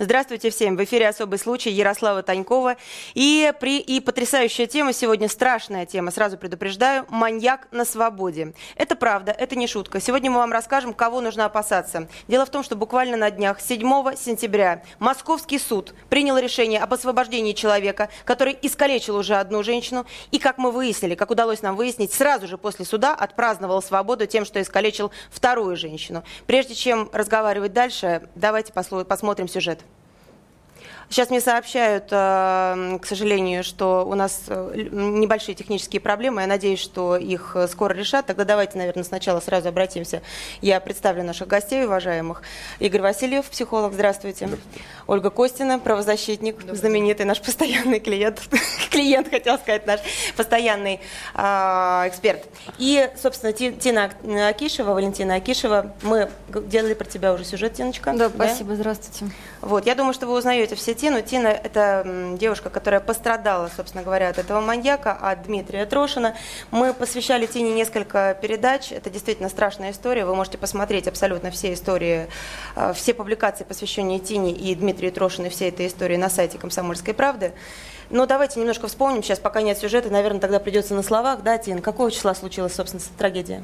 Здравствуйте всем. В эфире «Особый случай» Ярослава Танькова. И, при, и потрясающая тема сегодня, страшная тема, сразу предупреждаю, маньяк на свободе. Это правда, это не шутка. Сегодня мы вам расскажем, кого нужно опасаться. Дело в том, что буквально на днях, 7 сентября, Московский суд принял решение об освобождении человека, который искалечил уже одну женщину. И, как мы выяснили, как удалось нам выяснить, сразу же после суда отпраздновал свободу тем, что искалечил вторую женщину. Прежде чем разговаривать дальше, давайте посмотрим сюжет. Сейчас мне сообщают, э, к сожалению, что у нас э, небольшие технические проблемы. Я надеюсь, что их э, скоро решат. Тогда давайте, наверное, сначала сразу обратимся. Я представлю наших гостей, уважаемых. Игорь Васильев, психолог, здравствуйте. Ольга Костина, правозащитник, знаменитый наш постоянный клиент. клиент, хотел сказать, наш постоянный эксперт. И, собственно, Тина Акишева, Валентина Акишева. Мы делали про тебя уже сюжет, Тиночка. Да, да? спасибо, здравствуйте. Вот, я думаю, что вы узнаете все Тину. Тина – это девушка, которая пострадала, собственно говоря, от этого маньяка, от Дмитрия Трошина. Мы посвящали Тине несколько передач. Это действительно страшная история. Вы можете посмотреть абсолютно все истории, э, все публикации, посвященные Тине и Дмитрию Трошину, всей этой истории на сайте «Комсомольской правды». Но давайте немножко вспомним сейчас, пока нет сюжета, наверное, тогда придется на словах. Да, Тин, какого числа случилась, собственно, трагедия?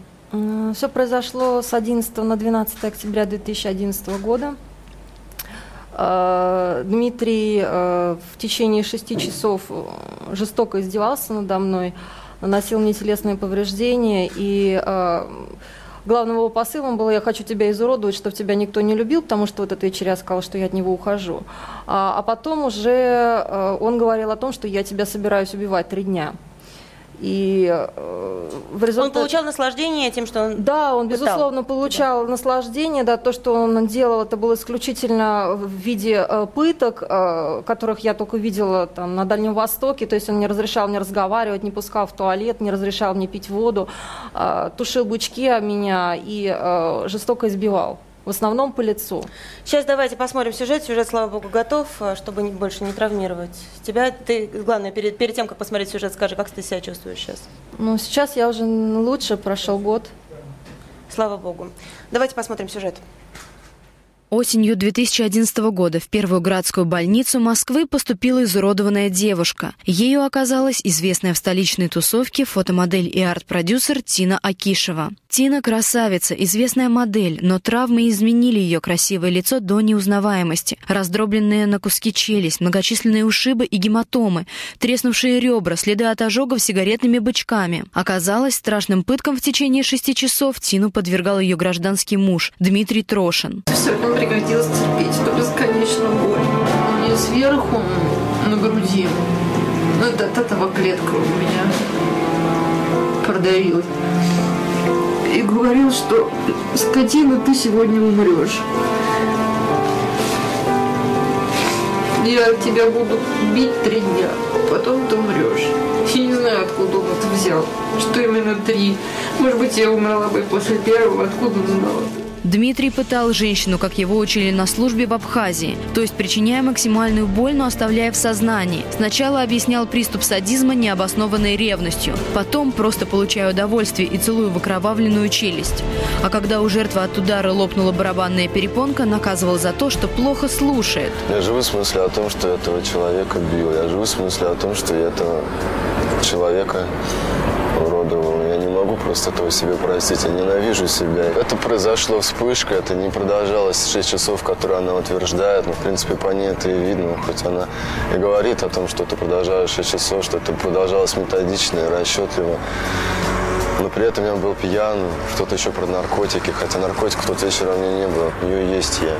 Все произошло с 11 на 12 октября 2011 года. Э, Дмитрий э, в течение шести часов э, жестоко издевался надо мной, наносил мне телесные повреждения, и главным его посылом было «я хочу тебя изуродовать, чтобы тебя никто не любил», потому что вот этот вечер я сказала, что я от него ухожу. А, а потом уже он говорил о том, что я тебя собираюсь убивать три дня. И э, в результате... Он получал наслаждение тем, что он Да, он, пытал безусловно, получал да. наслаждение. Да, то, что он делал, это было исключительно в виде э, пыток, э, которых я только видела там, на Дальнем Востоке. То есть он не разрешал мне разговаривать, не пускал в туалет, не разрешал мне пить воду, э, тушил бычки о меня и э, жестоко избивал в основном по лицу. Сейчас давайте посмотрим сюжет. Сюжет, слава богу, готов, э, чтобы больше не травмировать тебя. Ты, главное, перед, перед тем, как посмотреть сюжет, скажи, как ты себя чувствуешь сейчас? Ну, сейчас я уже лучше, прошел год. Слава богу. Давайте посмотрим сюжет. Осенью 2011 года в первую градскую больницу Москвы поступила изуродованная девушка. Ею оказалась известная в столичной тусовке фотомодель и арт-продюсер Тина Акишева. Тина – красавица, известная модель, но травмы изменили ее красивое лицо до неузнаваемости. Раздробленные на куски челюсть, многочисленные ушибы и гематомы, треснувшие ребра, следы от ожогов сигаретными бычками. Оказалось, страшным пыткам в течение шести часов Тину подвергал ее гражданский муж Дмитрий Трошин пригодилось терпеть эту бесконечную боль. У меня сверху на груди, ну это от этого клетка у меня продавилась. Говорил, что скотина, ты сегодня умрешь. Я тебя буду бить три дня, потом ты умрешь. Я не знаю, откуда он это взял, что именно три. Может быть, я умерла бы после первого, откуда он знал Дмитрий пытал женщину, как его учили на службе в Абхазии, то есть причиняя максимальную боль, но оставляя в сознании. Сначала объяснял приступ садизма необоснованной ревностью, потом просто получая удовольствие и целую в окровавленную челюсть. А когда у жертвы от удара лопнула барабанная перепонка, наказывал за то, что плохо слушает. Я живу в смысле о том, что этого человека бил. Я живу в смысле о том, что я этого человека просто этого себе простить. Я ненавижу себя. Это произошло вспышка, это не продолжалось 6 часов, которые она утверждает. Но, в принципе, по ней это и видно. Хоть она и говорит о том, что это продолжалось 6 часов, что это продолжалось методично и расчетливо. Но при этом я был пьян, что-то еще про наркотики, хотя наркотиков в тот вечер у меня не было. У нее есть я.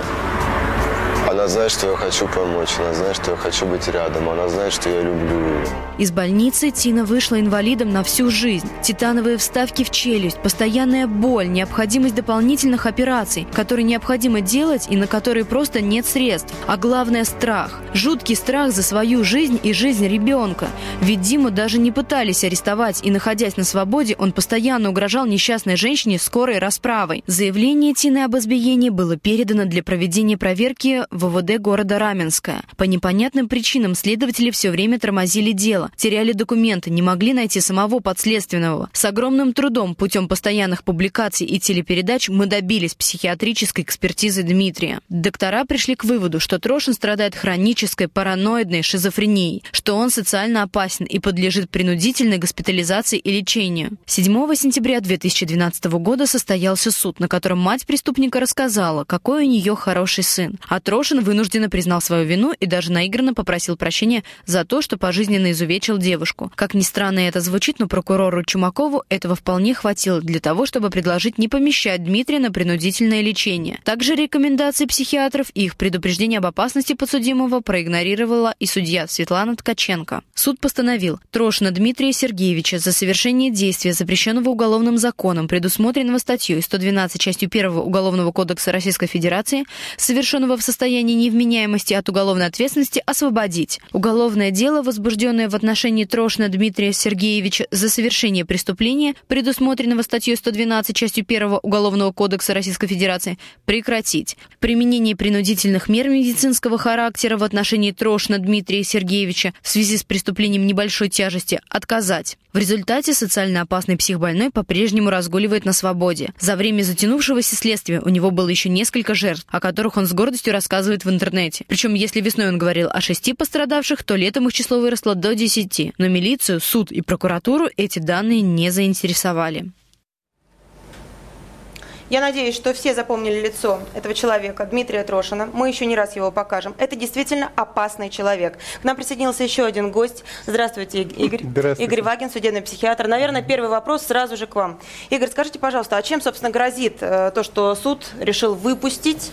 Она знает, что я хочу помочь, она знает, что я хочу быть рядом, она знает, что я люблю ее. Из больницы Тина вышла инвалидом на всю жизнь. Титановые вставки в челюсть, постоянная боль, необходимость дополнительных операций, которые необходимо делать и на которые просто нет средств. А главное – страх. Жуткий страх за свою жизнь и жизнь ребенка. Ведь Диму даже не пытались арестовать, и находясь на свободе, он постоянно угрожал несчастной женщине скорой расправой. Заявление Тины об избиении было передано для проведения проверки в МВД города Раменское. По непонятным причинам следователи все время тормозили дело, теряли документы, не могли найти самого подследственного. С огромным трудом путем постоянных публикаций и телепередач мы добились психиатрической экспертизы Дмитрия. Доктора пришли к выводу, что Трошин страдает хронической параноидной шизофренией, что он социально опасен и подлежит принудительной госпитализации и лечению. 7 сентября 2012 года состоялся суд, на котором мать преступника рассказала, какой у нее хороший сын. А Трошин вынужденно признал свою вину и даже наигранно попросил прощения за то, что пожизненно изувечил девушку. Как ни странно это звучит, но прокурору Чумакову этого вполне хватило для того, чтобы предложить не помещать Дмитрия на принудительное лечение. Также рекомендации психиатров и их предупреждение об опасности подсудимого проигнорировала и судья Светлана Ткаченко. Суд постановил Трошина Дмитрия Сергеевича за совершение действия, запрещенного уголовным законом, предусмотренного статьей 112 частью 1 Уголовного кодекса Российской Федерации, совершенного в состоянии невменяемости от уголовной ответственности, освободить. Уголовное дело, возбужденное в отношении Трошина Дмитрия Сергеевича за совершение преступления, предусмотренного статьей 112 частью 1 Уголовного кодекса Российской Федерации, прекратить. Применение принудительных мер медицинского характера в отношении Трошина Дмитрия Сергеевича в связи с преступлением небольшой тяжести отказать. В результате социально опасный психбольной по-прежнему разгуливает на свободе. За время затянувшегося следствия у него было еще несколько жертв, о которых он с гордостью рассказывает в интернете. Причем, если весной он говорил о шести пострадавших, то летом их число выросло до десяти. Но милицию, суд и прокуратуру эти данные не заинтересовали. Я надеюсь, что все запомнили лицо этого человека, Дмитрия Трошина. Мы еще не раз его покажем. Это действительно опасный человек. К нам присоединился еще один гость. Здравствуйте, Игорь. Здравствуйте. Игорь Вагин, судебный психиатр. Наверное, первый вопрос сразу же к вам. Игорь, скажите, пожалуйста, а чем, собственно, грозит э, то, что суд решил выпустить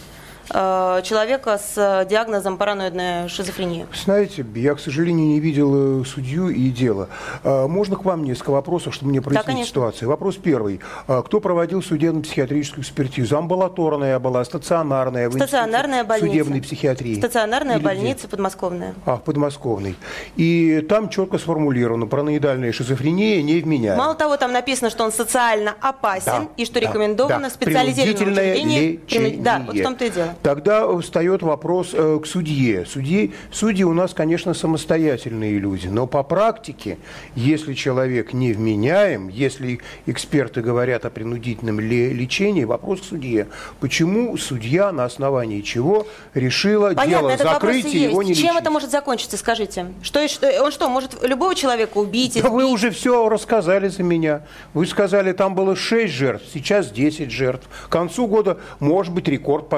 человека с э, диагнозом параноидная шизофрения? Знаете, я, к сожалению, не видел э, судью и дело. А, Можно к вам несколько вопросов, чтобы мне прояснить конечно. ситуацию? Вопрос первый. А, Кто проводил судебно-психиатрическую экспертизу? Амбулаторная была, стационарная? в Стационарная больница. Судебной психиатрии? Стационарная Или где? больница подмосковная. А, в подмосковной. И там четко сформулировано, параноидальная шизофрения невменяема. Мало того, там написано, что он социально опасен Да, и что да, рекомендовано да. специализированное учреждение. лечение. Да, вот в том-то и дело. Тогда встает вопрос э, к судье. Судьи, судьи у нас, конечно, самостоятельные люди, но по практике, если человек не вменяем, если эксперты говорят о принудительном ле- лечении, вопрос к судье. Почему судья на основании чего решила Понятно, дело закрыть и его не Чем лечить? это может закончиться, скажите? Что, что- он что, может любого человека убить? Да вы уже все рассказали за меня. Вы сказали, там было 6 жертв, сейчас 10 жертв. К концу года, может быть, рекорд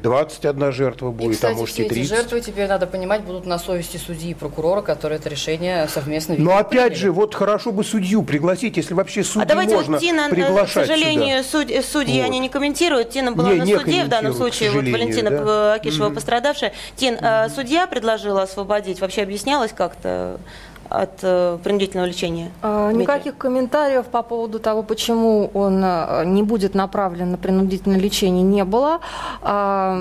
поставить. 21 жертва И, будет, кстати, а может все и эти 30. жертвы, теперь надо понимать, будут на совести судьи и прокурора, которые это решение совместно Но видимо, опять приняли. же, вот хорошо бы судью пригласить, если вообще судью А давайте можно вот Тина, э, к приглашать сожалению, сюда. суд- судьи Вот. они не комментируют. Тина была Не, на не суде, в данном случае к вот сожалению, Валентина да. Акишева пострадавшая. Тин, э, судья предложила освободить, вообще объяснялось как-то от э, принудительного лечения? А, Дмитрий? Никаких комментариев по поводу того, почему он а, не будет направлен на принудительное лечение, не было. А,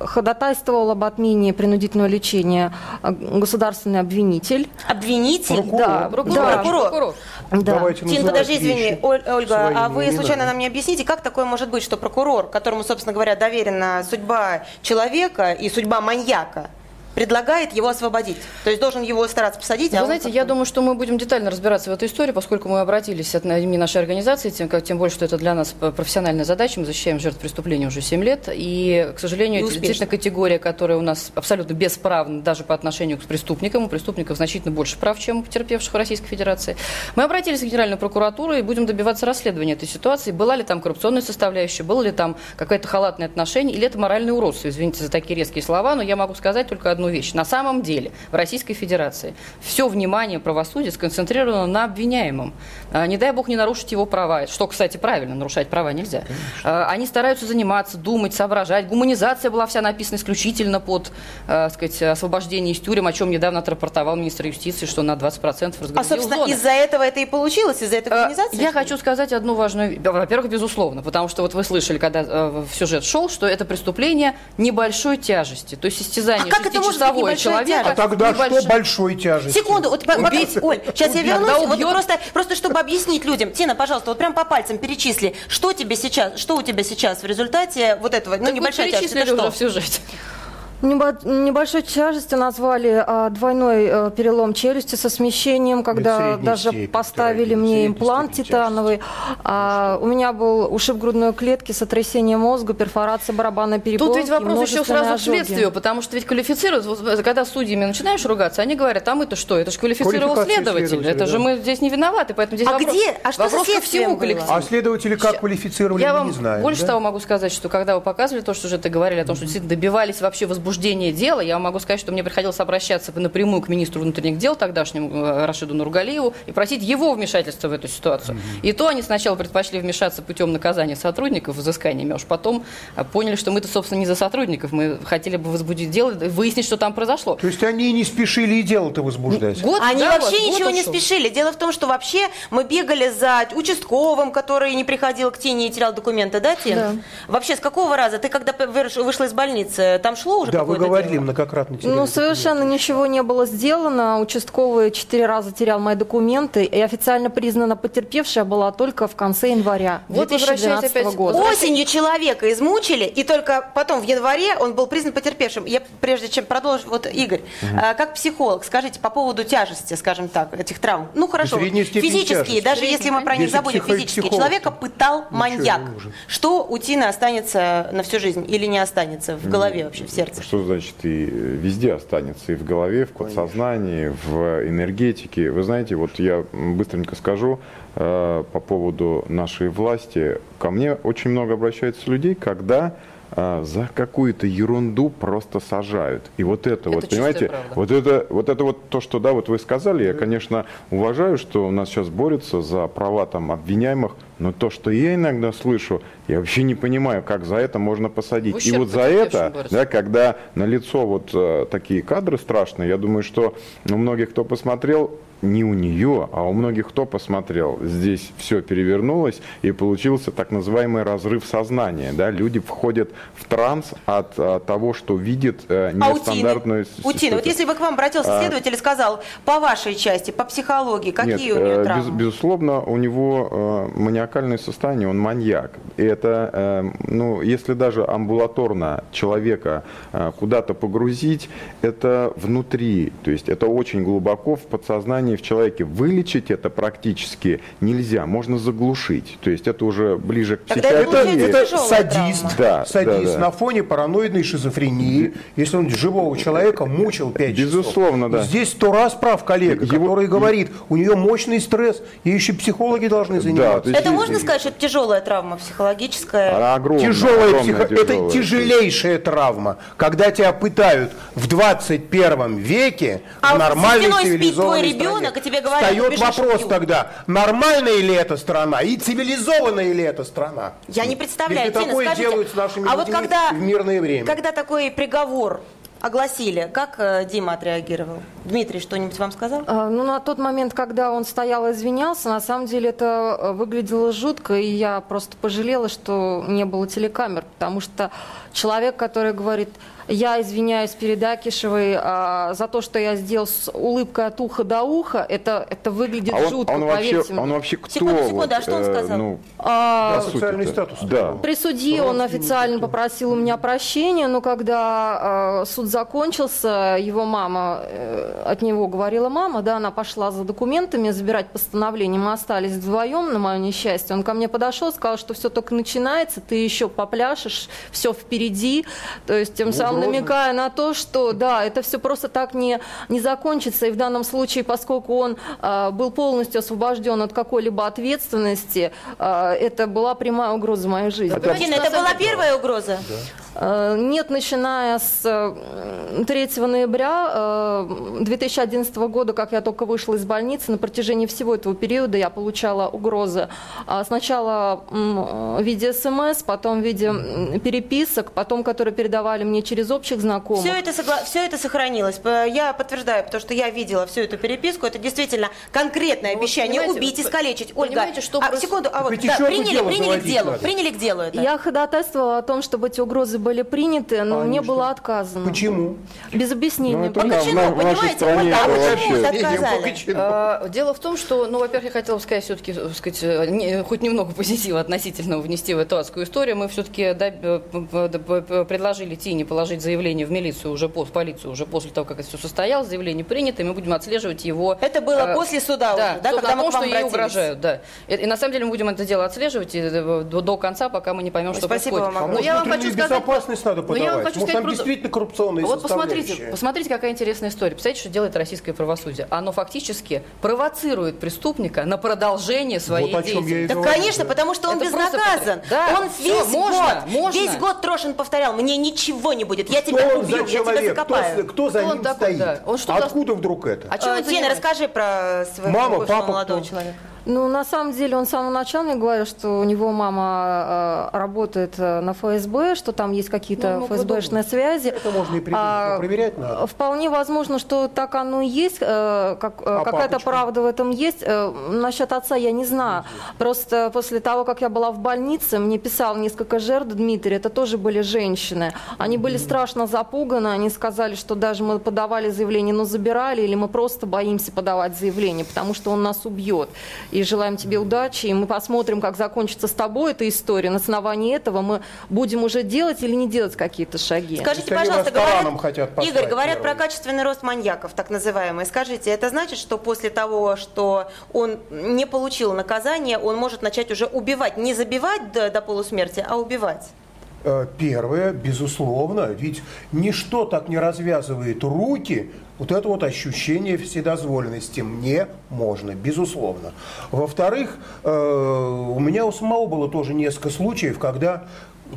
Ходатайствовал об отмене принудительного лечения а, государственный обвинитель. Обвинитель? Прокурор. Да, Прокурор. да. Прокурор. Прокурор. Да. Давайте Тин, подожди, извини, Оль- Ольга, а вы случайно нам не объясните, как такое может быть, что прокурор, которому, собственно говоря, доверена судьба человека и судьба маньяка, предлагает его освободить? То есть должен его стараться посадить, а Вы он знаете, я думаю, что мы будем детально разбираться в этой истории, поскольку мы обратились от имени нашей организации, тем, как, тем более, что это для нас профессиональная задача, мы защищаем жертв преступления уже 7 лет, и, к сожалению, это действительно категория, которая у нас абсолютно бесправна даже по отношению к преступникам, у преступников значительно больше прав, чем у потерпевших в Российской Федерации. Мы обратились в Генеральную прокуратуру и будем добиваться расследования этой ситуации, была ли там коррупционная составляющая, было ли там какое-то халатное отношение, или это моральное уродство, извините за такие резкие слова, но я могу сказать только одну вещь. На самом деле в Российской Федерации все внимание правосудия сконцентрировано на обвиняемом. А, Не дай бог не нарушить его права, что, кстати, правильно, нарушать права нельзя. А, Они стараются заниматься, думать, соображать. Гуманизация была вся написана исключительно под э, сказать, освобождение из тюрем, о чем недавно отрапортовал министр юстиции, что на 20% А, разгрузил собственно, зоны. из-за этого это и получилось, из-за этой Э, организации? Я хочу сказать одну важную вещь. Во-первых, безусловно, потому что вот вы слышали, когда в сюжет шел, что это преступление небольшой тяжести. То есть истязание А как это небольшой человека. А тогда небольшой- что большой тяжести? Секунду, вот, Убить- Оль, сейчас я убить, вернусь, когда вот просто, просто чтобы объяснить людям. Тина, пожалуйста, вот прям по пальцам перечисли, что тебе сейчас, что у тебя сейчас в результате вот этого, ну, Так небольшая тяжесть, это что? уже в сюжете. Небольшой тяжестью назвали а, двойной а, перелом челюсти со смещением, когда даже степень, поставили мне имплант титановый. А, у меня был ушиб грудной клетки, сотрясение мозга, перфорация барабанной перепонки. Тут ведь вопрос еще сразу ожоги. следствию, потому что ведь квалифицируют, когда судьями начинаешь ругаться, они говорят, а мы-то что, это же квалифицировал следователь, это да. же мы здесь не виноваты, поэтому здесь а вопрос, где? А что вопрос ко всему коллективу. А следователи как квалифицировали, Я мы вам не знаем. больше да? того могу сказать, что когда вы показывали то, что уже ты говорили о том, что действительно добивались вообще возбуждения дела, я могу сказать, что мне приходилось обращаться напрямую к министру внутренних дел тогдашнему э, Рашиду Нургалиеву и просить его вмешательства в эту ситуацию. Mm-hmm. И то они сначала предпочли вмешаться путем наказания сотрудников, взысканиями, а уж потом э, поняли, что мы-то, собственно, не за сотрудников, мы хотели бы возбудить дело, выяснить, что там произошло. То есть они не спешили и дело-то возбуждать? Год, они да, вообще вот, ничего не спешили. Дело в том, что вообще мы бегали за участковым, который не приходил к Тине и терял документы, да, Тин? Да. Вообще, с какого раза? Ты когда вышла из больницы, там шло уже Да, вы говорили дело? многократно. Ну, совершенно ничего не было сделано. Участковый четыре раза терял мои документы, и официально признана потерпевшая была только в конце января вот 2012 опять... года. Осенью человека измучили, и только потом в январе он был признан потерпевшим. Я, прежде чем продолжить, вот, Игорь, угу. как психолог, скажите по поводу тяжести, скажем так, этих травм. Ну, хорошо, физические, тяжести. даже Средний, если мы про них забудем, физические. Человека пытал маньяк. Что у Тины останется на всю жизнь или не останется в голове вообще, в сердце? Что значит и везде останется, и в голове, в подсознании, в энергетике. Вы знаете, вот я быстренько скажу э, по поводу нашей власти. Ко мне очень много обращается людей, когда а, за какую-то ерунду просто сажают. И вот это, это вот, понимаете, правда. вот это, вот это вот то, что, да, вот вы сказали, я, конечно, уважаю, что у нас сейчас борются за права там обвиняемых, но то, что я иногда слышу, я вообще не понимаю, как за это можно посадить. И вот за это, да, когда на лицо вот э, такие кадры страшные, я думаю, что у многих, кто посмотрел, не у нее, а у многих, кто посмотрел, здесь все перевернулось и получился так называемый разрыв сознания. Да? Люди входят в транс от, от того, что видят э, нестандартную а Утина, вот если бы к вам обратился а. следователь и сказал, по вашей части, по психологии, какие Нет, у него э, травмы? Без, безусловно, у него э, маниакальное состояние, он маньяк. И это, э, ну, если даже амбулаторно человека э, куда-то погрузить, это внутри, то есть это очень глубоко в подсознании заболевание в человеке вылечить это практически нельзя, можно заглушить. То есть это уже ближе к психиатрии. Это, это садист, да, садист да, да. на фоне параноидной шизофрении, если он живого человека мучил 5 Безусловно, часов. да. Здесь сто раз прав коллега, Его... который говорит, у нее мощный стресс, и еще психологи должны заниматься. Да, это есть... можно сказать, что это тяжелая травма психологическая? Она огромная, тяжелая, огромная, психо... тяжелая. Это тяжелейшая травма, когда тебя пытают в 21 веке а в нормальной цивилизованной стране ребенок, и тебе говорят, Встает вопрос тогда, нормальная ли эта страна и цивилизованная ли эта страна? Я не представляю, Если Тина, такое скажите, делают с нашими а вот когда, в мирное время. Когда такой приговор огласили. Как э, Дима отреагировал? Дмитрий что-нибудь вам сказал? А, ну, на тот момент, когда он стоял и извинялся, на самом деле это э, выглядело жутко, и я просто пожалела, что не было телекамер, потому что человек, который говорит, я извиняюсь перед Акишевой а, за то, что я сделал с улыбкой от уха до уха. Это, это выглядит а он, жутко, он вообще, мне. Он вообще кто? Секунду, секунду, а что он э, сказал? Э, ну, а, социальный статус. Да. При суде он официально попросил у меня прощения, но когда э, суд закончился, его мама, э, от него говорила мама, да, она пошла за документами забирать постановление. Мы остались вдвоем, на мое несчастье. Он ко мне подошел, сказал, что все только начинается, ты еще попляшешь, все впереди. То есть тем самым намекая на то, что да, это все просто так не, не закончится. И в данном случае, поскольку он э, был полностью освобожден от какой-либо ответственности, э, это была прямая угроза моей жизни. Это, это была первая угроза? Да. Нет, начиная с 3 ноября 2011 года, как я только вышла из больницы, на протяжении всего этого периода я получала угрозы. А сначала в виде смс, потом в виде переписок, потом, которые передавали мне через общих знакомых. Все это, согла... все это сохранилось. Я подтверждаю, потому что я видела всю эту переписку. Это действительно конкретное ну, обещание вот, убить, искалечить. Ольга, что а, секунду, а вот, да, приняли, приняли к делу, приняли к делу это. Я ходатайствовала о том, чтобы эти угрозы были приняты, но Конечно. мне было отказано. Почему? Без объяснения. Ну, это По да, в кочану, на- в нашей понимаете, а это почему отказали? Э, Дело в том, что, ну, во-первых, я хотела бы сказать все-таки, сказать, э, не- хоть немного позитива относительно внести в эту адскую историю. Мы все-таки предложили Тине положить заявление в милицию уже по- в полицию уже после того, как это все состоялось, заявление принято, и мы будем отслеживать его. Это было э, после суда да, уже, да, когда мы том, к вам что ей угрожают, да. И, и на самом деле мы будем это дело отслеживать и, э, до, до конца, пока мы не поймем, что Спасибо происходит. вам А огромное. Но я вам хочу сказать, безопасность надо но я вам подавать? хочу Может, сказать там действительно коррупционная Вот посмотрите, посмотрите, какая интересная история. Представляете, что делает российское правосудие? Оно фактически провоцирует преступника на продолжение своей Вот деятельности. Да, говорю, конечно, да. потому что он Это безнаказан. Да, он всё, весь можно, год, можно. весь год Трошин повторял, мне ничего не будет, я Кто тебя убью, за я тебя человек? Кто, закопаю. кто за Кто он ним такой, стоит? да? Он что-то- Откуда вдруг это? А Тина, занимается? расскажи про своего Мама, папа, молодого кто? человека. Ну, на самом деле, он с самого начала мне говорил, что у него мама э, работает э, на ФСБ, что там есть Ну, какие-то мог бы ФСБшные связи. Это можно и А, проверять надо. Вполне возможно, что так оно и есть, э, как, э, А какая-то правда в этом есть. Э, Насчет отца я не знаю. Просто после того, как я была в больнице, мне писал несколько жертв Дмитрий, это тоже были женщины. Они были страшно запуганы, они сказали, что даже мы подавали заявление, но забирали, или мы просто боимся подавать заявление, потому что он нас убьет. И желаем тебе удачи, и мы посмотрим, как закончится с тобой эта история. На основании этого мы будем уже делать или не делать какие-то шаги. Скажите, Если они пожалуйста, говорят, хотят поставить Игорь, говорят первым. про качественный рост маньяков, так называемый. Скажите, это значит, что после того, что он не получил наказание, он может начать уже убивать, не забивать до, до полусмерти, а убивать? Э, Первое, безусловно, ведь ничто так не развязывает руки, вот это вот ощущение вседозволенности. Мне можно, безусловно. Во-вторых, э, у меня у самого было тоже несколько случаев, когда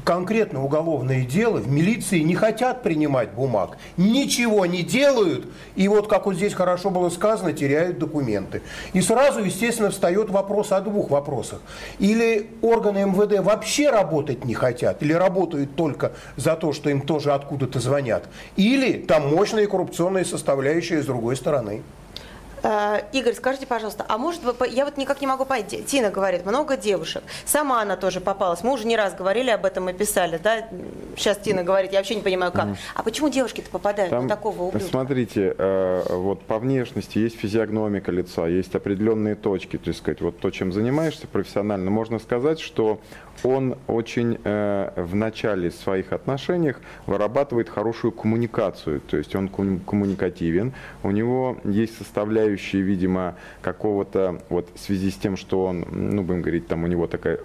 конкретно уголовное дело в милиции не хотят принимать бумаг, ничего не делают, и вот, как вот здесь хорошо было сказано, теряют документы. И сразу, естественно, встает вопрос о двух вопросах. Или органы МВД вообще работать не хотят, или работают только за то, что им тоже откуда-то звонят, или там мощная коррупционная составляющая с другой стороны. Э, Игорь, скажите, пожалуйста, а может вы, я вот никак не могу понять, Тина говорит, много девушек, сама она тоже попалась, мы уже не раз говорили об этом и писали, да, сейчас Тина говорит, я вообще не понимаю как, а почему девушки-то попадают Там, на такого ублюдка? смотрите, э, вот по внешности есть физиогномика лица, есть определенные точки, то есть сказать, вот то, чем занимаешься профессионально, можно сказать, что он очень э, в начале своих отношениях вырабатывает хорошую коммуникацию, то есть он ком- коммуникативен, у него есть составляющие, видимо, какого-то, вот в связи с тем, что он, ну, будем говорить, там у него такая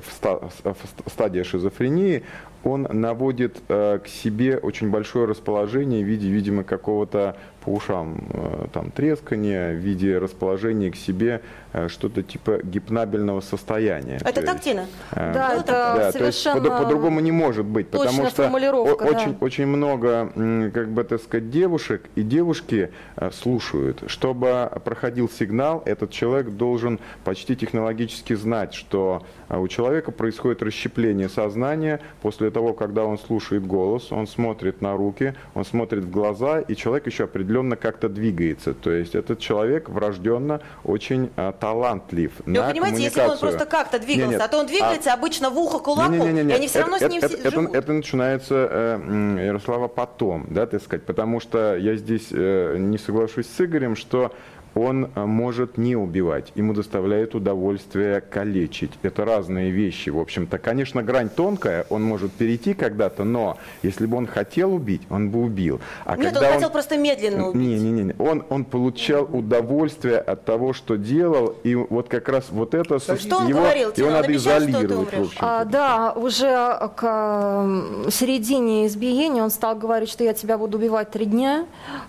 стадия шизофрении, он наводит э, к себе очень большое расположение в виде, видимо, какого-то по ушам э, там трескания, в виде расположения к себе что-то типа гипнабельного состояния. Это То так, есть, Тина? э, Да, это да, то есть совершенно по- по-другому не может быть, потому что о- да. очень, очень много, как бы так сказать, девушек и девушки э, слушают. Чтобы проходил сигнал, этот человек должен почти технологически знать, что э, у человека происходит расщепление сознания после того, когда он слушает голос, он смотрит на руки, он смотрит в глаза, и человек еще определенно как-то двигается. То есть этот человек врожденно очень э, талантлив Ну, на понимаете, если бы он просто как-то двигался, Не-нет, а то он двигается обычно в ухо кулаком, не-не-не-не, и они все равно это, с ним это, си- это, живут. это начинается, э, Ярослава, потом, да, так сказать, потому что я здесь э, не соглашусь с Игорем, что он э, может не убивать, ему доставляет удовольствие калечить. Это разные вещи, в общем-то. Конечно, грань тонкая, он может перейти когда-то, но если бы он хотел убить, он бы убил. А Нет, он когда хотел просто медленно убить. не, не, не, не. Он, он получал удовольствие от того, что делал, и вот как раз вот это Что он его, говорил? его он надо обещал, что ты изолировать, умрешь? общем-то. А, да, уже к середине избиения он стал говорить, что я тебя буду убивать три дня.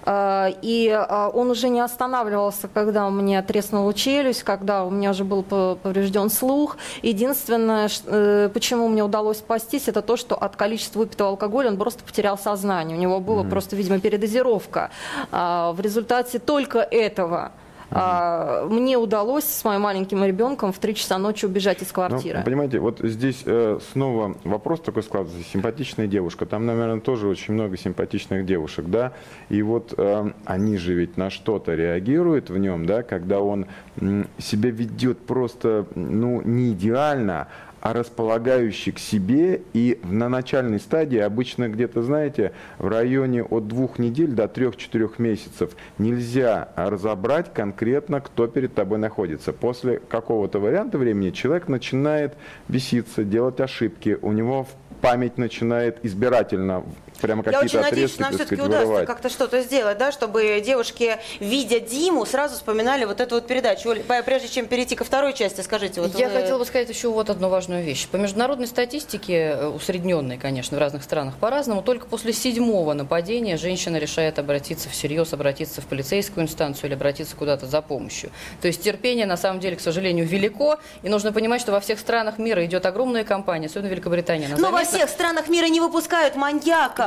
А, И он уже не останавливался, когда у меня треснула челюсть, когда у меня уже был по- поврежден слух. Единственное, э, почему мне удалось спастись, это то, что от количества выпитого алкоголя он просто потерял сознание. У него была просто, видимо, передозировка. А, В результате только этого а, мне удалось с моим маленьким ребенком в 3 часа ночи убежать из квартиры. Ну, понимаете, вот здесь э, снова вопрос такой складывается. Симпатичная девушка. Там, наверное, тоже очень много симпатичных девушек, да. И вот э, они же ведь на что-то реагируют в нем, да, когда он м, себя ведет просто, ну, не идеально, а располагающий к себе. И на начальной стадии, обычно где-то, знаете, в районе от двух недель до трех-четырех месяцев нельзя разобрать конкретно, кто перед тобой находится. После какого-то варианта времени человек начинает беситься, делать ошибки, у него память начинает избирательно прямо Я очень какие-то надеюсь, что нам так все-таки удастся как-то что-то сделать, да, чтобы девушки, видя Диму, сразу вспоминали вот эту вот передачу. Оль, прежде чем перейти ко второй части, скажите, вот Я вы- хотела бы сказать еще вот одну важную вещь. По международной статистике, э, усредненной, конечно, в разных странах по-разному, только после седьмого нападения женщина решает обратиться всерьез, обратиться в полицейскую инстанцию или обратиться куда-то за помощью. То есть терпение, на самом деле, к сожалению, велико, и нужно понимать, что во всех странах мира идет огромная кампания, особенно Великобритания. Но во заметна. всех странах мира не выпускают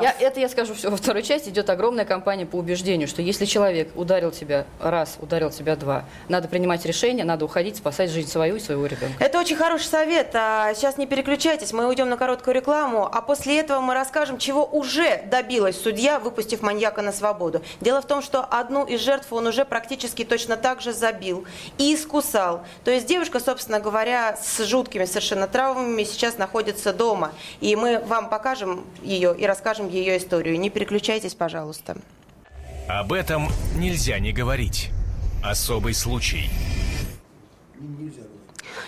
маньяков. Я, это я скажу все во второй части. Идет огромная кампания по убеждению, что если человек ударил тебя раз, ударил тебя два, надо принимать решение, надо уходить, спасать жизнь свою и своего ребенка. Это очень хороший совет. А сейчас не переключайтесь, мы уйдем на короткую рекламу, а после этого мы расскажем, чего уже добилась судья, выпустив маньяка на свободу. Дело в том, что одну из жертв он уже практически точно так же забил и искусал. То есть девушка, собственно говоря, с жуткими совершенно травмами сейчас находится дома. И мы вам покажем ее и расскажем ее историю. Не переключайтесь, пожалуйста. Об этом нельзя не говорить. Особый случай.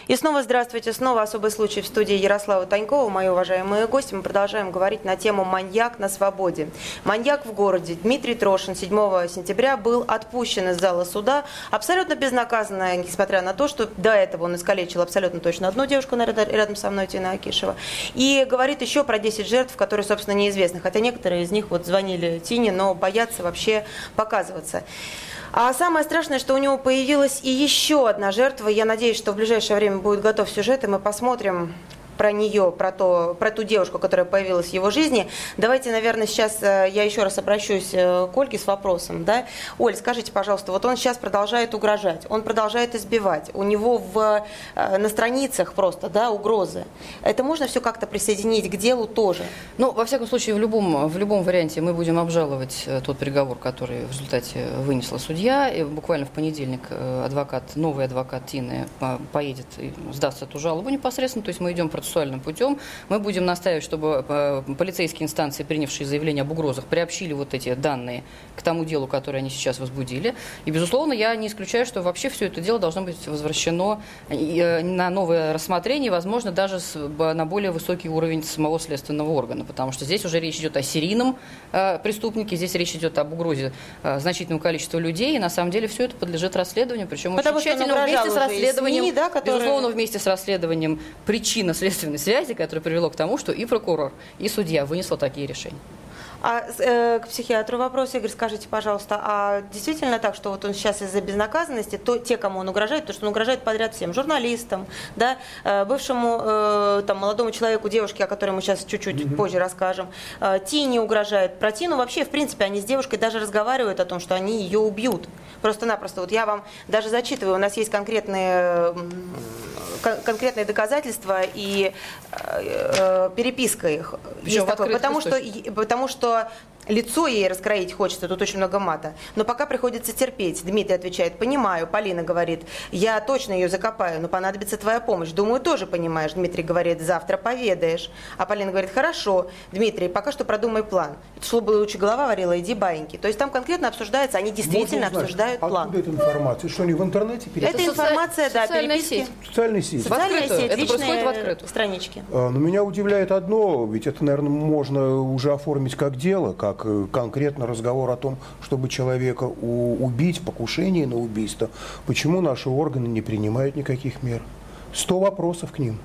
И снова здравствуйте, снова особый случай в студии Ярослава Танькова, мои уважаемые гости. Мы продолжаем говорить на тему «Маньяк на свободе». Маньяк в городе. Дмитрий Трошин 7 сентября был отпущен из зала суда абсолютно безнаказанно, несмотря на то, что до этого он искалечил абсолютно точно одну девушку рядом со мной, Тина Акишева. И говорит еще про 10 жертв, которые, собственно, неизвестны. Хотя некоторые из них вот звонили Тине, но боятся вообще показываться. А самое страшное, что у него появилась и еще одна жертва. Я надеюсь, что в ближайшее время будет готов сюжет, и мы посмотрим про нее, про, то, про ту девушку, которая появилась в его жизни. Давайте, наверное, сейчас э, я еще раз обращусь э, к Ольге с вопросом. Да? Оль, скажите, пожалуйста, вот он сейчас продолжает угрожать, он продолжает избивать, у него в, э, на страницах просто да, угрозы. Это можно все как-то присоединить к делу тоже? Ну, во всяком случае, в любом, в любом варианте мы будем обжаловать тот приговор, который в результате вынесла судья. И буквально в понедельник адвокат, новый адвокат Тины по- поедет и сдаст эту жалобу непосредственно. То есть мы идем процессуальным путем. Мы будем настаивать, чтобы э, полицейские инстанции, принявшие заявление об угрозах, приобщили вот эти данные к тому делу, которое они сейчас возбудили. И, безусловно, я не исключаю, что вообще все это дело должно быть возвращено э, на новое рассмотрение, возможно, даже на более высокий уровень самого следственного органа, потому что здесь уже речь идет о серийном э, преступнике, здесь речь идет об угрозе значительному количеству людей, и на самом деле все это подлежит расследованию, причем Потому очень тщательно вместе с расследованием, СМИ, да, которые- безусловно, вместе с расследованием причинно-следственной связи, которое привело к тому, что и прокурор, и судья вынесла такие решения. А э, к психиатру вопрос, Игорь, скажите, пожалуйста, а действительно так, что вот он сейчас из-за безнаказанности, то те, кому он угрожает, то что он угрожает подряд всем, журналистам, да, э, бывшему э, там молодому человеку, девушке, о которой мы сейчас чуть-чуть позже расскажем, э, Тине угрожает. Про Тину вообще, в принципе, они с девушкой даже разговаривают о том, что они ее убьют. Просто-напросто. Вот я вам даже зачитываю, у нас есть конкретные, конкретные доказательства и э, э, переписка их. Причем Есть такое. Потому что, источниках. и- потому что 说 лицо ей раскроить хочется, тут очень много мата. Но пока приходится терпеть. Дмитрий отвечает, понимаю. Полина говорит, я точно ее закопаю, но понадобится твоя помощь. Думаю, тоже понимаешь. Дмитрий говорит, завтра поведаешь. А Полина говорит, хорошо. Дмитрий, пока что продумай план. Чтобы лучше голова варила, иди баиньки. То есть там конкретно обсуждается, они действительно Можно узнать, обсуждают план. Откуда эта информация? Что они в интернете Это переписывают? соци- информация, да, социальная переписки. социальной сети? Социальная открытую. сеть, Это происходит в открытую. странички. А, Но меня удивляет одно, ведь это, наверное, можно уже оформить как дело, как э, конкретно разговор о том, чтобы человека убить, покушение на убийство. Почему наши органы не принимают никаких мер? Сто вопросов к ним.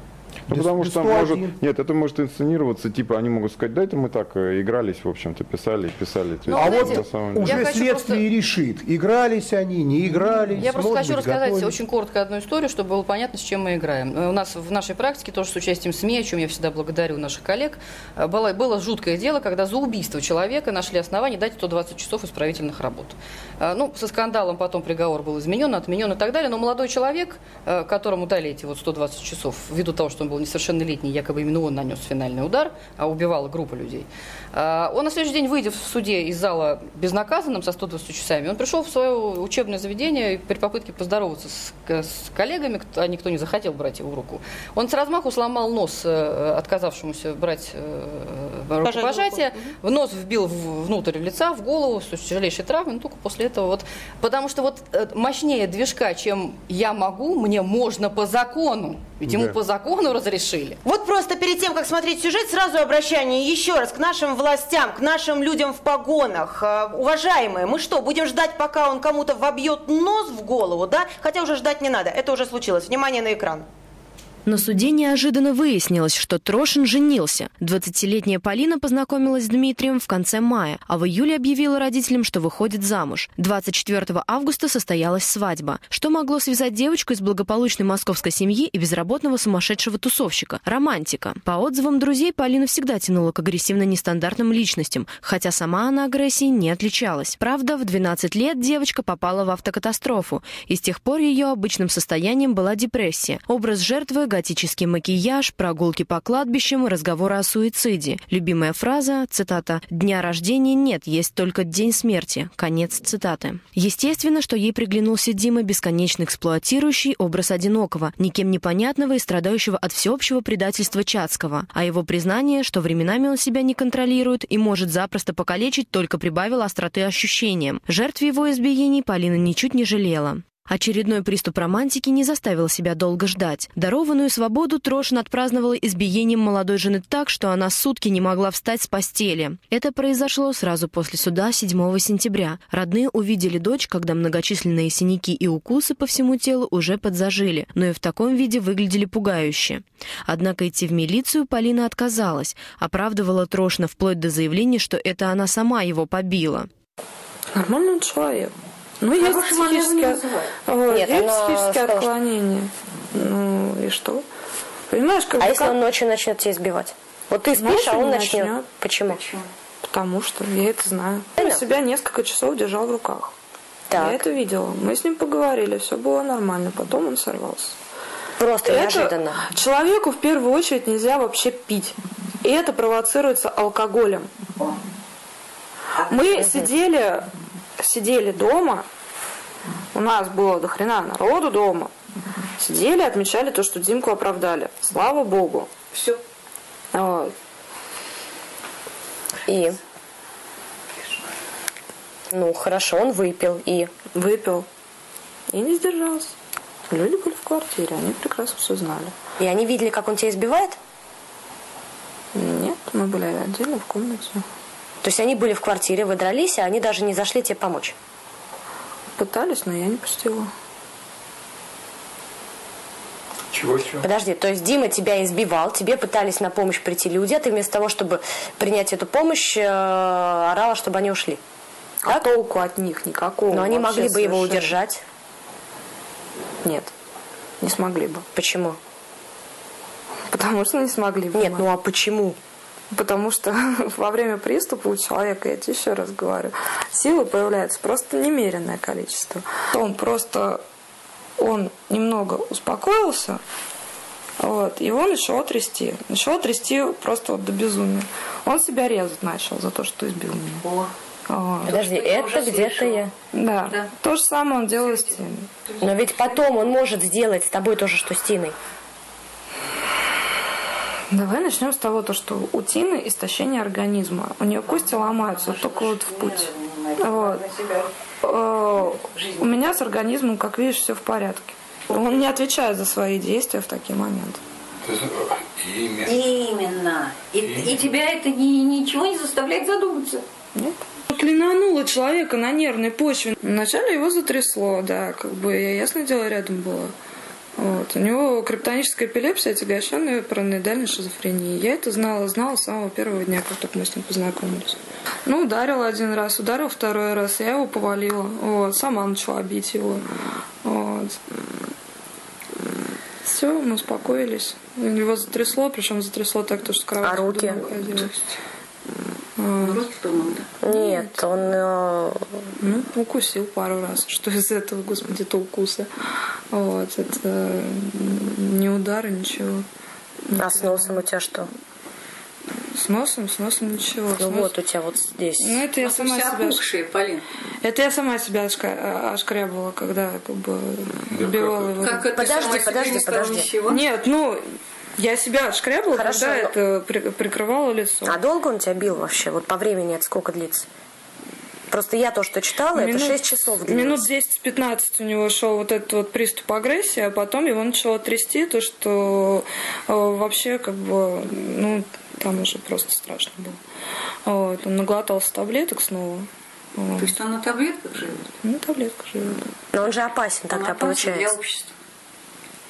Ну, Да потому с- что может, 101. нет, это может инсценироваться, типа они могут сказать, да, это мы так э, игрались, в общем-то, писали, писали. Ну, А вот уже следствие просто- решит, игрались они, не игрались. Я просто хочу быть, рассказать готовились. очень коротко одну историю, чтобы было понятно, с чем мы играем. Э, У нас в нашей практике, тоже с участием СМИ, о чем я всегда благодарю наших коллег, э, было, было жуткое дело, когда за убийство человека нашли основания дать 120 часов исправительных работ. Ну, со скандалом потом приговор был изменен, отменен и так далее, но молодой человек, которому дали эти вот 120 часов, ввиду того, что что он был несовершеннолетний, якобы именно он нанес финальный удар, а убивала группа людей. А, он на следующий день, выйдя в суде из зала безнаказанным со 120 часами, он пришел в свое учебное заведение и при попытке поздороваться с, с коллегами, а никто не захотел брать его в руку, он с размаху сломал нос э, отказавшемуся брать э, рукопожатие, в нос вбил внутрь лица, в голову, тяжелейшие травмы, но только после этого вот, потому что вот э, мощнее движка, чем я могу, мне можно по закону. Ведь ему да. по закону разрешили. Вот просто перед тем, как смотреть сюжет, сразу обращение еще раз к нашим властям, к нашим людям в погонах. Э, уважаемые, мы что, будем ждать, пока он кому-то вобьет нос в голову, да? Хотя уже ждать не надо, это уже случилось. Внимание на экран. На суде неожиданно выяснилось, что Трошин женился. 20-летняя Полина познакомилась с Дмитрием в конце мая, а в июле объявила родителям, что выходит замуж. 24 августа состоялась свадьба. Что могло связать девочку из благополучной московской семьи и безработного сумасшедшего тусовщика? Романтика. По отзывам друзей, Полина всегда тянула к агрессивно-нестандартным личностям, хотя сама она агрессией не отличалась. Правда, в 12 лет девочка попала в автокатастрофу, и с тех пор ее обычным состоянием была депрессия. Образ жертвы готический макияж, прогулки по кладбищам, разговоры о суициде. Любимая фраза, цитата, «Дня рождения нет, есть только день смерти». Конец цитаты. Естественно, что ей приглянулся Дима, бесконечно эксплуатирующий образ одинокого, никем непонятного и страдающего от всеобщего предательства Чацкого. А его признание, что временами он себя не контролирует и может запросто покалечить, только прибавило остроты ощущениям. Жертве его избиений Полина ничуть не жалела. Очередной приступ романтики не заставил себя долго ждать. Дарованную свободу Трошин отпраздновала избиением молодой жены так, что она сутки не могла встать с постели. Это произошло сразу после суда 7 сентября. Родные увидели дочь, когда многочисленные синяки и укусы по всему телу уже подзажили, но и в таком виде выглядели пугающе. Однако идти в милицию Полина отказалась, оправдывала Трошина вплоть до заявления, что это она сама его побила. Нормальный человек. Ну, есть психическое, Нет, есть психическое отклонение. Ну, и что? Понимаешь, как А если как... он ночью начнет тебя избивать? Вот ты спишь, ночью а он начнет. начнет. Почему? Почему? Потому что я это знаю. Он себя несколько часов держал в руках. Так. Я это видела. Мы с ним поговорили, все было нормально. Потом он сорвался. Просто это неожиданно. Человеку в первую очередь нельзя вообще пить. И это провоцируется алкоголем. Мы сидели сидели дома, у нас было до хрена народу дома, сидели, отмечали то, что Димку оправдали. Слава Богу. Все. Вот. И? Ну, хорошо, он выпил и? Выпил. И не сдержался. Люди были в квартире, они прекрасно все знали. И они видели, как он тебя избивает? Нет, мы были отдельно в комнате. То есть они были в квартире, вы дрались, а они даже не зашли тебе помочь? Пытались, но я не пустила. Чего, чего? Подожди, то есть Дима тебя избивал, тебе пытались на помощь прийти люди, а ты вместо того, чтобы принять эту помощь, э, орала, чтобы они ушли. А так? толку от них никакого. Но они могли бы совершенно. его удержать. Нет, не смогли бы. Почему? Потому что не смогли бы. Нет, ну а почему? Потому что во время приступа у человека, я тебе еще раз говорю, силы появляется просто немеренное количество. Он просто, он немного успокоился, вот, его начало трясти. Начало трясти просто вот до безумия. Он себя резать начал за то, что избил меня. Вот. Подожди, это где-то я. Да. да. То же самое он делает с Тиной. Но ведь потом он может сделать с тобой то же, что с Тиной. Давай начнем с того, то, что у Тины истощение организма. У нее кости ломаются только вот в путь. Вот. Э, у меня с организмом, как видишь, все в порядке. Он не отвечает за свои действия в такие моменты. Именно. Именно. И, и тебя это ни, ничего не заставляет задуматься. Нет. Клинануло человека на нервной почве. Вначале его затрясло, да, как бы я, ясное дело, рядом была. Вот. У него криптоническая эпилепсия, отягощенная параноидальной шизофренией. Я это знала, знала с самого первого дня, как только мы с ним познакомились. Ну, ударил один раз, ударил второй раз, я его повалила. Вот. Сама начала бить его. Вот. Все, мы успокоились. Его затрясло, причем затрясло так, то, что кровать а руки? Нет, он... Э, ну, укусил пару раз. Что из этого, господи, то укуса. Вот, это не удары, ничего. А с носом у тебя что? С носом, с носом ничего. Ну вот у тебя вот здесь. Ну это я А сама вся себя... опухшие, Полин. Это я сама себя ошка- ошкрябала, когда как бы убивала его. Как это Подожди, подожди, подожди. ничего? Нет, ну, я себя отшкрябала, Хорошо, когда но- это при- прикрывало лицо. А долго он тебя бил вообще? Вот по времени это сколько длится? Просто я то, что читала, это 6 часов длилось. Минут 10-15 у него шел вот этот вот приступ агрессии, а потом его начало трясти, то, что э, вообще как бы, ну, там уже просто страшно было. Вот, он наглотался таблеток снова. Вот. То есть он на таблетках живет? Ну, таблетка живет. Но он же опасен Он тогда опасен получается. для общества.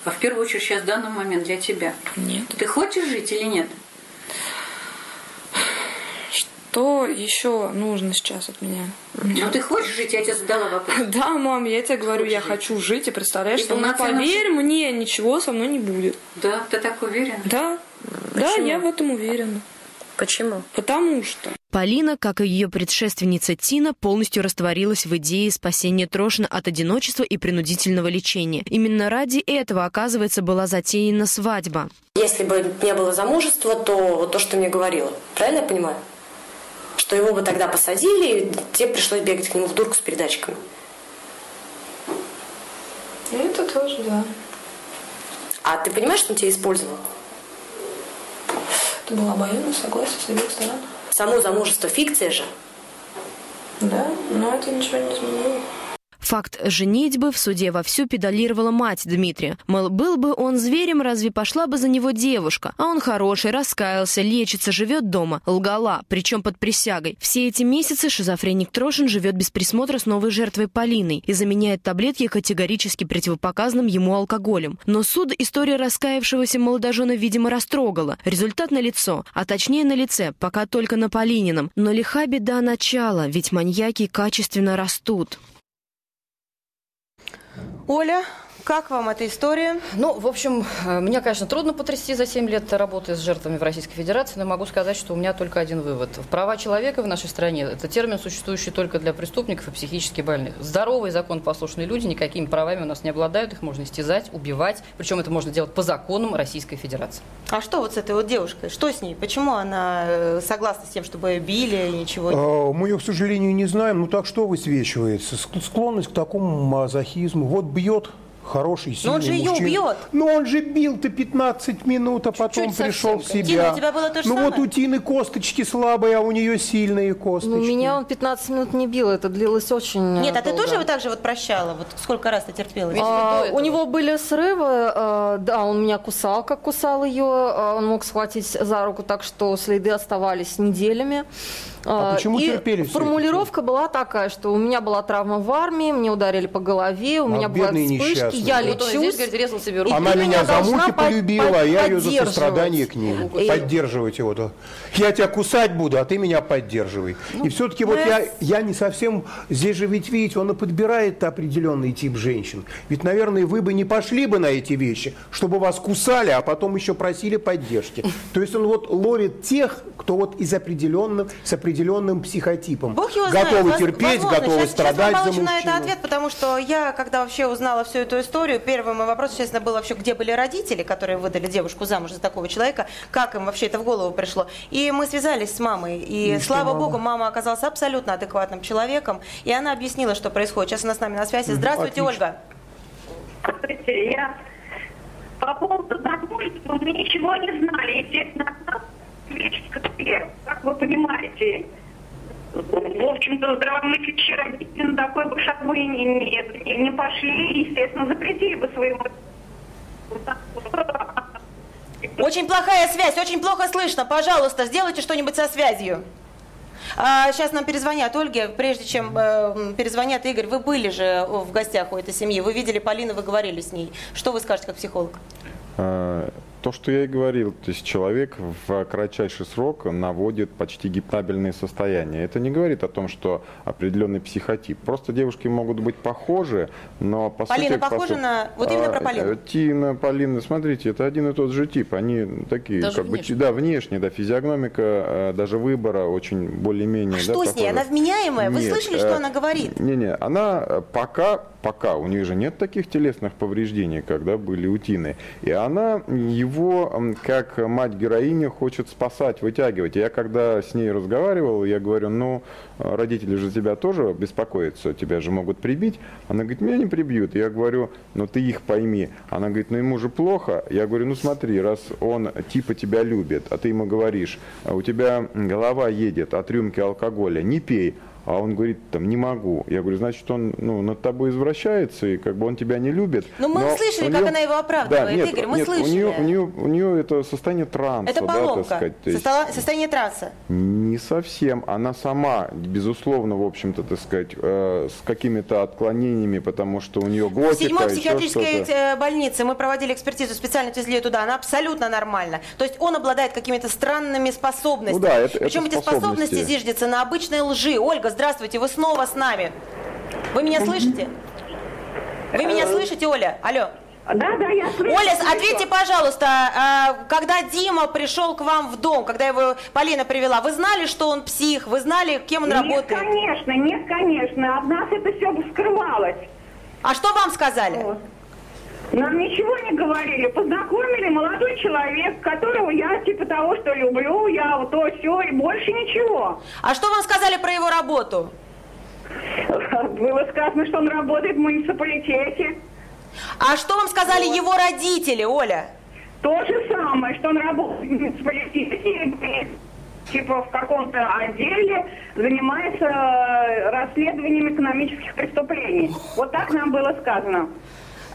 А в первую очередь сейчас в данный момент для тебя. Нет. Ты хочешь жить или нет? Что еще нужно сейчас от меня? Ну ты хочешь жить, я тебе задала вопрос. Да, мам, я тебе говорю, я Хочешь хочу жить, и представляешь, И что, ну, поверь мне, ничего со мной не будет. Да, ты так уверен? Да, да, я в этом уверена. Почему? Потому что Полина, как и ее предшественница Тина, полностью растворилась в идее спасения Трошина от одиночества и принудительного лечения. Именно ради этого, оказывается, была затеяна свадьба. Если бы не было замужества, то то, что ты мне говорила. Правильно я понимаю? Что его бы тогда посадили, и тебе пришлось бегать к нему в дурку с передатчиками. это тоже, да. А ты понимаешь, что он тебя использовал? Это было обоюдно согласие с обеих сторон. Само замужество фикция же. Да, но это ничего не изменило. Факт женитьбы в суде вовсю педалировала мать Дмитрия. Мол, был бы он зверем, разве пошла бы за него девушка? А он хороший, раскаялся, лечится, живет дома. Лгала, причем под присягой. Все эти месяцы шизофреник Трошин живет без присмотра с новой жертвой Полиной и заменяет таблетки категорически противопоказанным ему алкоголем. Но суд история раскаявшегося молодожена, видимо, растрогала. Результат на лицо, а точнее на лице, пока только на Полинином. Но лиха беда начала, ведь маньяки качественно растут. Оля, как вам эта история? Ну, в общем, э, меня, конечно, трудно потрясти за 7 лет работы с жертвами в Российской Федерации, но могу сказать, что у меня только один вывод. Права человека в нашей стране – это термин, существующий только для преступников и психически больных. Здоровые, законопослушные люди никакими правами у нас не обладают, их можно истязать, убивать, причем это можно делать по законам Российской Федерации. А что вот с этой вот девушкой? Что с ней? Почему она э, согласна с тем, чтобы ее били и ничего не... А, Мы ее, к сожалению, не знаем. Ну так что высвечивается? Ск- Склонность к такому мазохизму. Вот бьет хороший, сильный Но он же ее мужчина. убьет. Ну он же бил-то 15 минут, а потом Чуть-чуть пришел в себя. Тина, у тебя было то же ну вот самое? у Тины косточки слабые, а у нее сильные косточки. Ну, меня он 15 минут не бил, это длилось очень Нет, а ты долго. тоже вот так же вот прощала? Вот сколько раз ты терпела? А, у него были срывы, э, да, он меня кусал, как кусал ее, э, он мог схватить за руку так, что следы оставались неделями. А Э, почему и терпели всё это? формулировка была такая, что у меня была травма в армии, мне ударили по голове, у А, меня бедный вспышки, я Вот он здесь, лечусь. говорит, резал себе руку. И Она меня за муки полюбила, а я ее за сострадание к ней. И- Поддерживать его. то. Я тебя кусать буду, а ты меня поддерживай. Ну, и все-таки вот я, я не совсем... Здесь же ведь, видите, он и подбирает определенный тип женщин. Ведь, наверное, вы бы не пошли бы на эти вещи, чтобы вас кусали, а потом еще просили поддержки. То есть он вот ловит тех, кто вот из определенным, с определенным психотипом. Бог его готовы знает. Терпеть, возможно. готовы сейчас, страдать сейчас за мужчину. это ответ, потому что я, когда вообще узнала всю эту историю, первый мой вопрос, естественно, был вообще, где были родители, которые выдали девушку замуж за такого человека, как им вообще это в голову пришло. И мы связались с мамой, и, И слава мама? богу, мама оказалась абсолютно адекватным человеком, и она объяснила, что происходит. Сейчас она с нами на связи. Здравствуйте, отлично. Ольга. Здравствуйте, я по поводу замужества мы ничего не знали. Естественно, как вы понимаете, в общем-то, здравомыслящие родители на такой бы шаг бы и не, не, не пошли, естественно, запретили бы своему Очень плохая связь, очень плохо слышно. Пожалуйста, сделайте что-нибудь со связью. А, сейчас нам перезвонят Ольге. Прежде чем э, перезвонят, Игорь, вы были же в гостях у этой семьи. Вы видели Полину, вы говорили с ней. Что вы скажете как психолог? То, что я и говорил, то есть человек в кратчайший срок наводит почти гипнабельные состояния. Это не говорит о том, что определенный психотип. Просто девушки могут быть похожи, но по Полина сути... по похожа сути- на- вот именно про А, Полину. э, Тина, Полина, смотрите, это один и тот же тип. Они такие, Даже как бы, внешне. да, внешне, да, физиогномика, э, даже выбора очень более-менее. А да, что с ней? похожа. Она вменяемая? Вы Нет, слышали, что э, она говорит? Не-не, она пока, пока, у нее же нет таких телесных повреждений, когда были у Тины. И она его его, как мать-героиня, хочет спасать, вытягивать. Я когда с ней разговаривал, я говорю, ну, родители же тебя тоже беспокоятся, тебя же могут прибить. Она говорит, меня не прибьют. Я говорю, ну ты их пойми. Она говорит, ну ему же плохо. Я говорю, ну смотри, раз он типа тебя любит, а ты ему говоришь, «А у тебя голова едет от рюмки алкоголя, не пей. А он говорит, там, не могу. Я говорю, значит, он ну, над тобой извращается, и как бы он тебя не любит. Ну, мы Но слышали, у как нее- она его оправдывает, Да, нет, Игорь, мы нет, слышали. У нее, у, нее, у нее это состояние транса, Это да, так поломка, сказать. то есть- Состола- состояние транса. не совсем. Она сама, безусловно, в общем-то, так сказать, э, с какими-то отклонениями, потому что у нее В готика, седьмой психиатрической э, больнице мы проводили экспертизу, специально отвезли ее туда, она абсолютно нормальна. То есть он обладает какими-то странными способностями. Ну да, это- это Причем эти способности. способности зиждятся на обычной лжи. Ольга, здравствуйте, вы снова с нами. Вы меня слышите? Вы меня слышите, Оля? Алло. Да, да, я слышу. Оля, ответьте, пожалуйста, а, когда Дима пришел к вам в дом, когда его Полина привела, вы знали, что он псих? Вы знали, кем он Нет, работает? конечно, нет, конечно. От нас это все скрывалось. А что вам сказали? Нам ничего не говорили. Познакомили молодой человек, которого я типа того, что люблю, я вот то, все, и больше ничего. А что вам сказали про его работу? Было сказано, что он работает в муниципалитете. А что вам сказали его родители, Оля? То же самое, что он работает в муниципалитете, типа в каком-то отделе, занимается э, расследованием экономических преступлений. Вот так нам было сказано.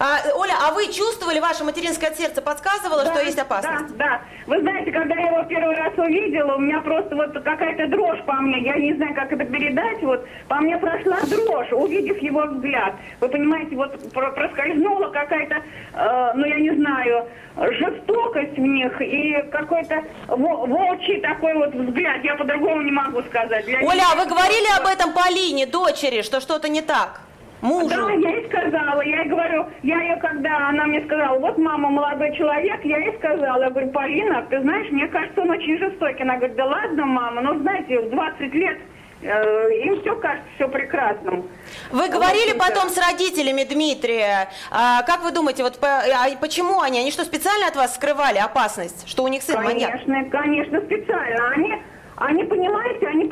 А, Оля, а вы чувствовали, ваше материнское сердце подсказывало, что есть опасность? Да, да. Вы знаете, когда я его первый раз увидела, у меня просто вот какая-то дрожь по мне, я не знаю, как это передать, вот по мне прошла дрожь, увидев его взгляд. Вы понимаете, вот про- проскользнула какая-то, э, ну я не знаю, жестокость в них и какой-то во- волчий такой вот взгляд, я по-другому не могу сказать. Я не Оля, а знаю, вы говорили об этом Полине, дочери, что что-то не так? Мужу? Да, я ей сказала, я ей говорю, я ее, когда она мне сказала, вот мама молодой человек, я ей сказала, я говорю, Полина, ты знаешь, мне кажется, он очень жестокий. Она говорит, да ладно, мама, ну знаете, в 20 лет э, им все кажется все прекрасным. Вы говорили потом с родителями Дмитрия, а, как вы думаете, вот а почему они, они что, специально от вас скрывали опасность, что у них сын маньяк? Конечно, конечно, специально. Они, они понимаете, они,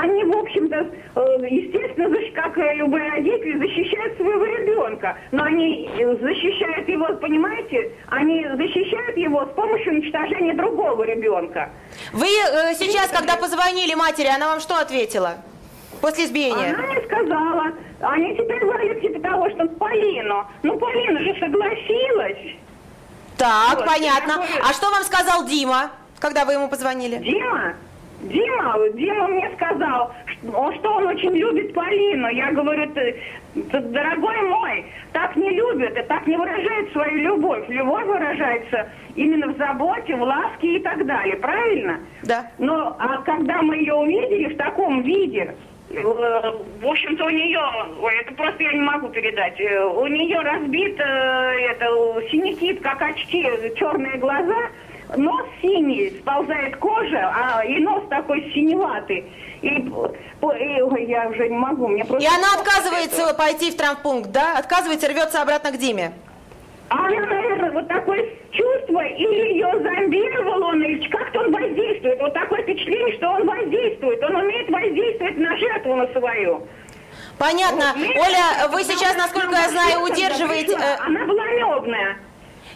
они в общем-то, э, естественно, как и любые родители, защищают своего ребенка. Но они э, защищают его, понимаете, они защищают его с помощью уничтожения другого ребенка. Вы э, сейчас, когда позвонили матери, она вам что ответила? После избиения? Она мне сказала, они теперь говорят типа того, что Полину. Ну, Полина же согласилась. Так, Вот, понятно. говорю- А что вам сказал Дима, когда вы ему позвонили? Дима, Дима, Дима мне сказал, что он, что он очень любит Полину. Я говорю, ты, ты, дорогой мой, так не любят, и так не выражает свою любовь. Любовь выражается именно в заботе, в ласке и так далее, правильно? Да. Но а когда мы ее увидели в таком виде, э, в общем-то, у нее, ой, это просто я не могу передать, э, у нее разбит э, это, синяки, как очки, черные глаза, нос синий, сползает кожа, а и нос такой синеватый. И, и, я уже не могу, мне просто... И она отказывается пойти в травмпункт, да? Отказывается, рвется обратно к Диме. А она, наверное, вот такое чувство, или ее зомбировал он, или как-то он воздействует. Вот такое впечатление, что он воздействует. Он умеет воздействовать на жертву на свою. Понятно. Вот, Оля, вы сейчас, насколько я знаю, удерживаете... э, Она была лебная.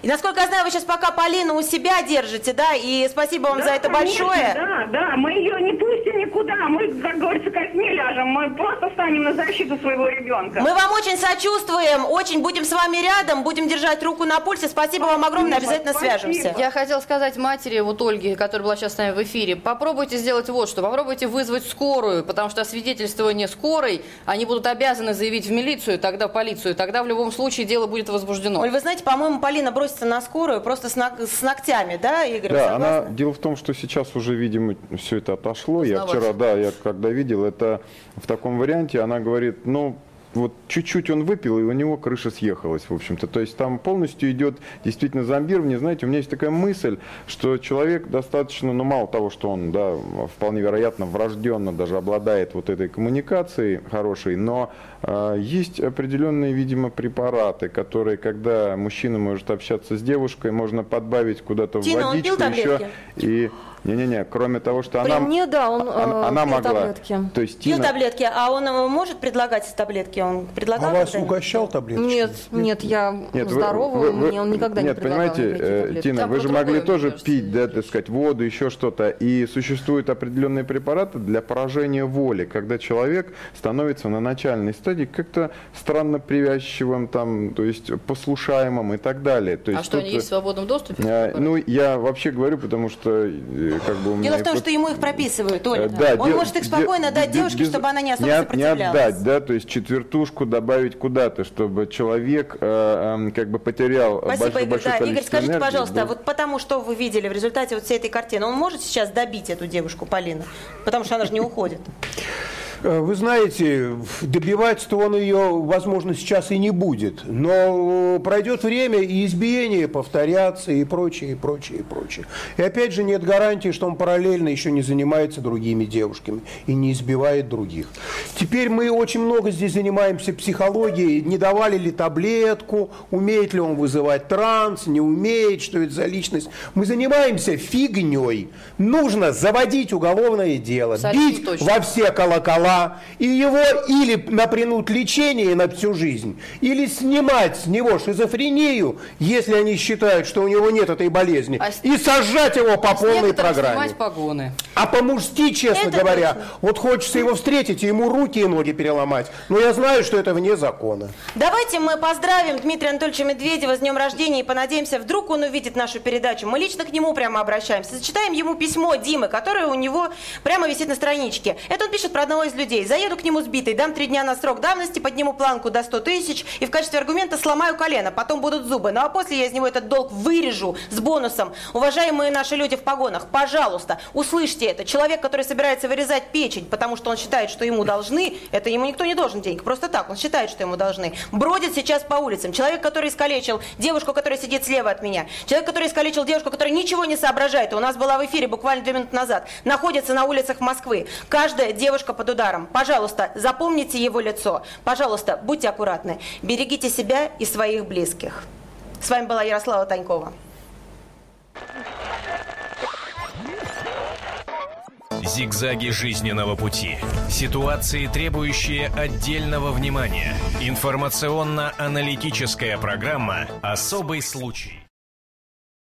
И насколько я знаю, вы сейчас пока Полину у себя держите, да? И спасибо вам Да, за это конечно, большое. Да, да, мы ее не пустим никуда. Мы, как говорится, костьми ляжем. Мы просто станем на защиту своего ребенка. Мы вам очень сочувствуем, очень будем с вами рядом, будем держать руку на пульсе. Спасибо вам огромное, обязательно Спасибо. свяжемся. Я хотела сказать матери, вот Ольге, которая была сейчас с нами в эфире, попробуйте сделать вот что, попробуйте вызвать скорую, потому что свидетельствование скорой, они будут обязаны заявить в милицию, тогда в полицию, тогда в любом случае дело будет возбуждено. Оль, вы знаете, по-моему, Полина бросится на скорую просто с, ног- с ногтями, да, Игорь? Да, она, дело в том, что сейчас уже, видимо, все это отошло. Я вчера, да, я когда видел это в таком варианте, она говорит, ну, вот чуть-чуть он выпил, и у него крыша съехалась, в общем-то. То есть там полностью идет действительно зомбирование. Знаете, у меня есть такая мысль, что человек достаточно, ну, мало того, что он, да, вполне вероятно, врожденно даже обладает вот этой коммуникацией хорошей, но э, есть определенные, видимо, препараты, которые, когда мужчина может общаться с девушкой, можно подбавить куда-то в водичку еще. И не-не-не, кроме того, что При она... мне, да, он она, она пил могла. таблетки. То есть Пил Тина... таблетки, а он э, может предлагать таблетки? Он предлагал А вас угощал таблеточками? Нет, нет, я Нет, вы- здоровая, вы- вы- мне он никогда нет, не предлагал понимаете, э, таблетки. Тина, Там вы же могли тоже кажется, пить, да, так сказать, воду, еще что-то. И существуют определенные препараты для поражения воли, когда человек становится на начальной стадии как-то странно привязчивым, там, то есть послушаемым и так далее. То А есть что, они есть в свободном доступе? э, Ну, я вообще говорю, потому что как бы. Дело в том, и что ему их прописывают, Оля. Э, Да, он де- может их спокойно дать де- девушке, без- чтобы она не особо не, от-. Не отдать, да, то есть четвертушку добавить куда-то, чтобы человек э, э, как бы потерял Спасибо, большое, Игорь. большое Да, количество Игорь, скажите, энергии, пожалуйста, да. вот потому что вы видели в результате вот всей этой картины, он может сейчас добить эту девушку, Полина? Потому что она же не уходит. Э, Вы знаете, добивать-то он ее, возможно, сейчас и не будет. Но пройдет время, и избиения повторятся, и прочее, и прочее, и прочее. И опять же, нет гарантии, что он параллельно еще не занимается другими девушками и не избивает других. Теперь мы очень много здесь занимаемся психологией. Не давали ли таблетку, умеет ли он вызывать транс, не умеет, что это за личность. Мы занимаемся фигней. Нужно заводить уголовное дело, Абсолютно бить точно. во все колокола, и его или напрянут лечение на всю жизнь, или снимать с него шизофрению, если они считают, что у него нет этой болезни, А и сажать его по С полной программе. погоны. А по-мужски, честно Это говоря, точно. вот хочется его встретить и ему руки и ноги переломать. Но я знаю, что это вне закона. Давайте мы поздравим Дмитрия Анатольевича Медведева с днем рождения и понадеемся, вдруг он увидит нашу передачу. Мы лично к нему прямо обращаемся. Зачитаем ему письмо Димы, которое у него прямо висит на страничке. Это он пишет про одного из людей. Заеду к нему сбитый, дам три дня на срок давности, подниму планку до 100 тысяч и в качестве аргумента сломаю колено, потом будут зубы. Ну а после я из него этот долг вырежу с бонусом. Уважаемые наши люди в погонах, пожалуйста, услышьте это. Человек, который собирается вырезать печень, потому что он считает, что ему должны, это ему никто не должен денег, просто так, он считает, что ему должны. Бродит сейчас по улицам. Человек, который искалечил девушку, которая сидит слева от меня. Человек, который искалечил девушку, которая ничего не соображает. У нас была в эфире буквально две минуты назад. Находится на улицах Москвы. Каждая девушка под ударом. Пожалуйста, запомните его лицо. Пожалуйста, будьте аккуратны. Берегите себя и своих близких. С вами была Ярослава Танькова. Зигзаги жизненного пути. Ситуации, требующие отдельного внимания. Информационно-аналитическая программа «Особый случай».